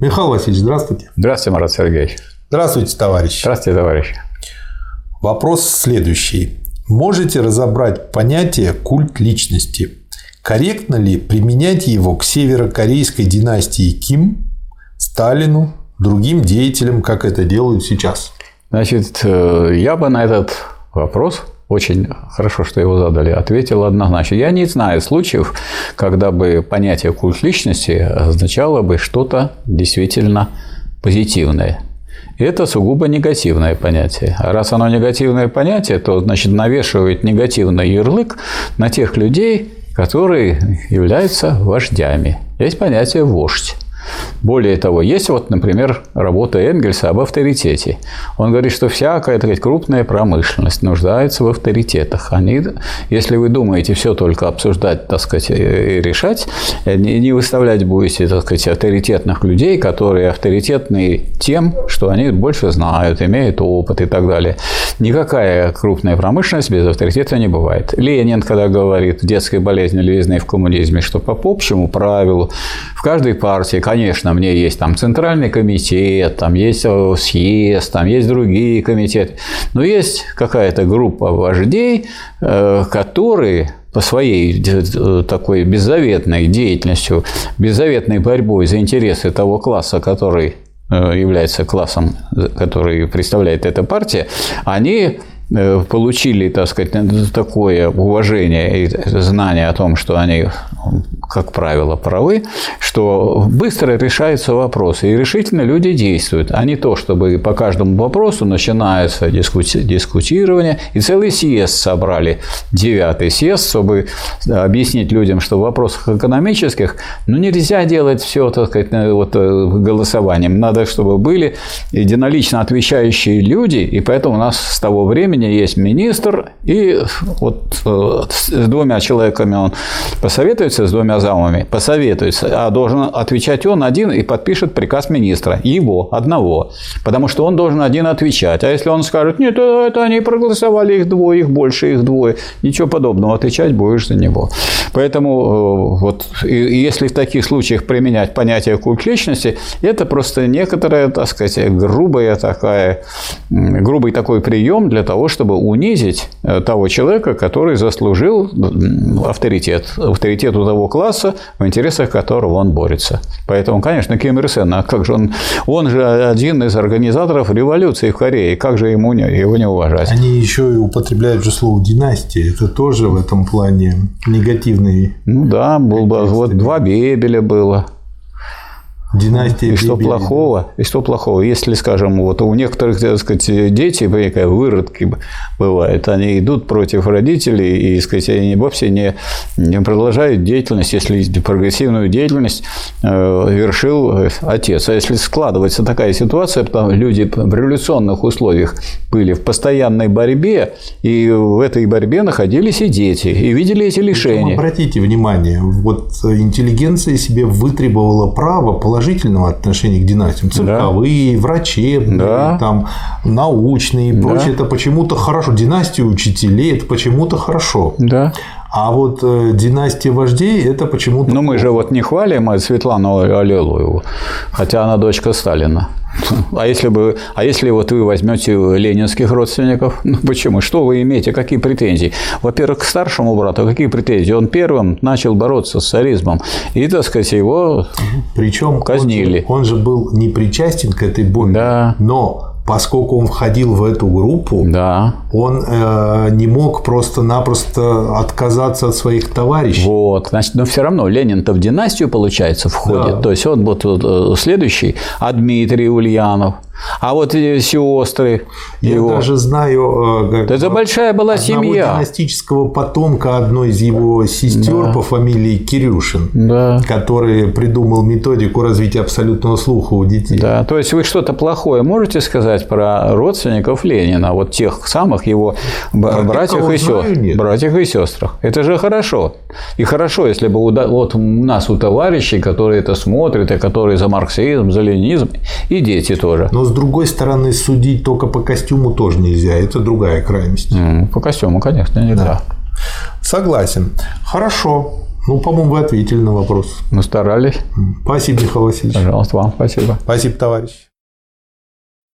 Михаил Васильевич, здравствуйте. Здравствуйте, Марат Сергеевич. Здравствуйте, товарищ. Здравствуйте, товарищ. Вопрос следующий. Можете разобрать понятие культ личности? Корректно ли применять его к северокорейской династии Ким, Сталину, другим деятелям, как это делают сейчас? Значит, э, я бы на этот вопрос очень хорошо, что его задали, ответил однозначно. Я не знаю случаев, когда бы понятие культ личности означало бы что-то действительно позитивное. Это сугубо негативное понятие. А раз оно негативное понятие, то значит навешивает негативный ярлык на тех людей, которые являются вождями. Есть понятие вождь. Более того, есть вот, например, работа Энгельса об авторитете. Он говорит, что всякая так крупная промышленность нуждается в авторитетах. Они, если вы думаете все только обсуждать, так сказать, и решать, не выставлять будете, так сказать, авторитетных людей, которые авторитетны тем, что они больше знают, имеют опыт и так далее. Никакая крупная промышленность без авторитета не бывает. Ленин, когда говорит в детской болезни левизны в коммунизме, что по общему правилу в каждой партии, конечно, мне есть там центральный комитет, там есть съезд, там есть другие комитеты, но есть какая-то группа вождей, э, которые по своей э, такой беззаветной деятельностью, беззаветной борьбой за интересы того класса, который является классом, который представляет эта партия, они получили, так сказать, такое уважение и знание о том, что они как правило, правы, что быстро решаются вопросы, и решительно люди действуют, а не то, чтобы по каждому вопросу начинается дискути- дискутирование, и целый съезд собрали, девятый съезд, чтобы объяснить людям, что в вопросах экономических, ну, нельзя делать все, так сказать, вот, э, голосованием, надо, чтобы были единолично отвечающие люди, и поэтому у нас с того времени есть министр, и вот э, с двумя человеками он посоветуется, с двумя замами посоветуется, а должен отвечать он один и подпишет приказ министра, его, одного. Потому что он должен один отвечать. А если он скажет, нет, это они проголосовали, их двое, их больше, их двое, ничего подобного, отвечать будешь за него. Поэтому э, вот если в таких случаях применять понятие культ личности, это просто некоторая, так сказать, грубая такая, грубый такой прием для того, чтобы унизить э, того человека, который заслужил авторитет, авторитет у того класса, класса, в интересах которого он борется. Поэтому, конечно, Ким Ир Сен, а как же он, он же один из организаторов революции в Корее, как же ему не, его не уважать? Они еще и употребляют же слово династия, это тоже в этом плане негативный. Ну да, был бы, вот два Бебеля было. Династия И что плохого? И что плохого? Если, скажем, вот у некоторых, так сказать, дети, выродки бывают, они идут против родителей и, так сказать, они вовсе не, не продолжают деятельность, если прогрессивную деятельность э, вершил отец. А если складывается такая ситуация, потому люди в революционных условиях были в постоянной борьбе, и в этой борьбе находились и дети, и видели эти лишения. Причем, обратите внимание, вот интеллигенция себе вытребовала право положительного отношения к династиям. Цирковые, да. врачебные, да. там, научные и да. прочее. Это почему-то хорошо. Династия учителей – это почему-то хорошо. Да. А вот э, династия вождей – это почему-то… Ну, мы же вот не хвалим Светлану Аллилуеву, хотя она дочка Сталина. А если, бы, а если вот вы возьмете ленинских родственников, ну почему? Что вы имеете? Какие претензии? Во-первых, к старшему брату какие претензии? Он первым начал бороться с царизмом. И, так сказать, его Причем казнили. Он же, он же был не причастен к этой борьбе. Да. Но поскольку он входил в эту группу, да. он э, не мог просто-напросто отказаться от своих товарищей. Вот, значит, но все равно Ленин-то в династию, получается, входит. Да. То есть он вот, вот э, следующий, а Дмитрий Ульянов – а вот сестры Я его... даже знаю... Как, это большая была семья. династического потомка одной из его сестер да. по фамилии Кирюшин, да. который придумал методику развития абсолютного слуха у детей. Да, то есть вы что-то плохое можете сказать про родственников Ленина, вот тех самых его про братьев и, сестр, братьев и сестрах. Это же хорошо. И хорошо, если бы вот у нас у товарищей, которые это смотрят, и которые за марксизм, за ленизм, и дети тоже. Но с другой стороны, судить только по костюму тоже нельзя. Это другая крайность. По костюму, конечно, нельзя. Да. Согласен. Хорошо. Ну, по-моему, вы ответили на вопрос. Мы старались. Спасибо, Михаил Васильевич. Пожалуйста, вам спасибо. Спасибо, товарищ.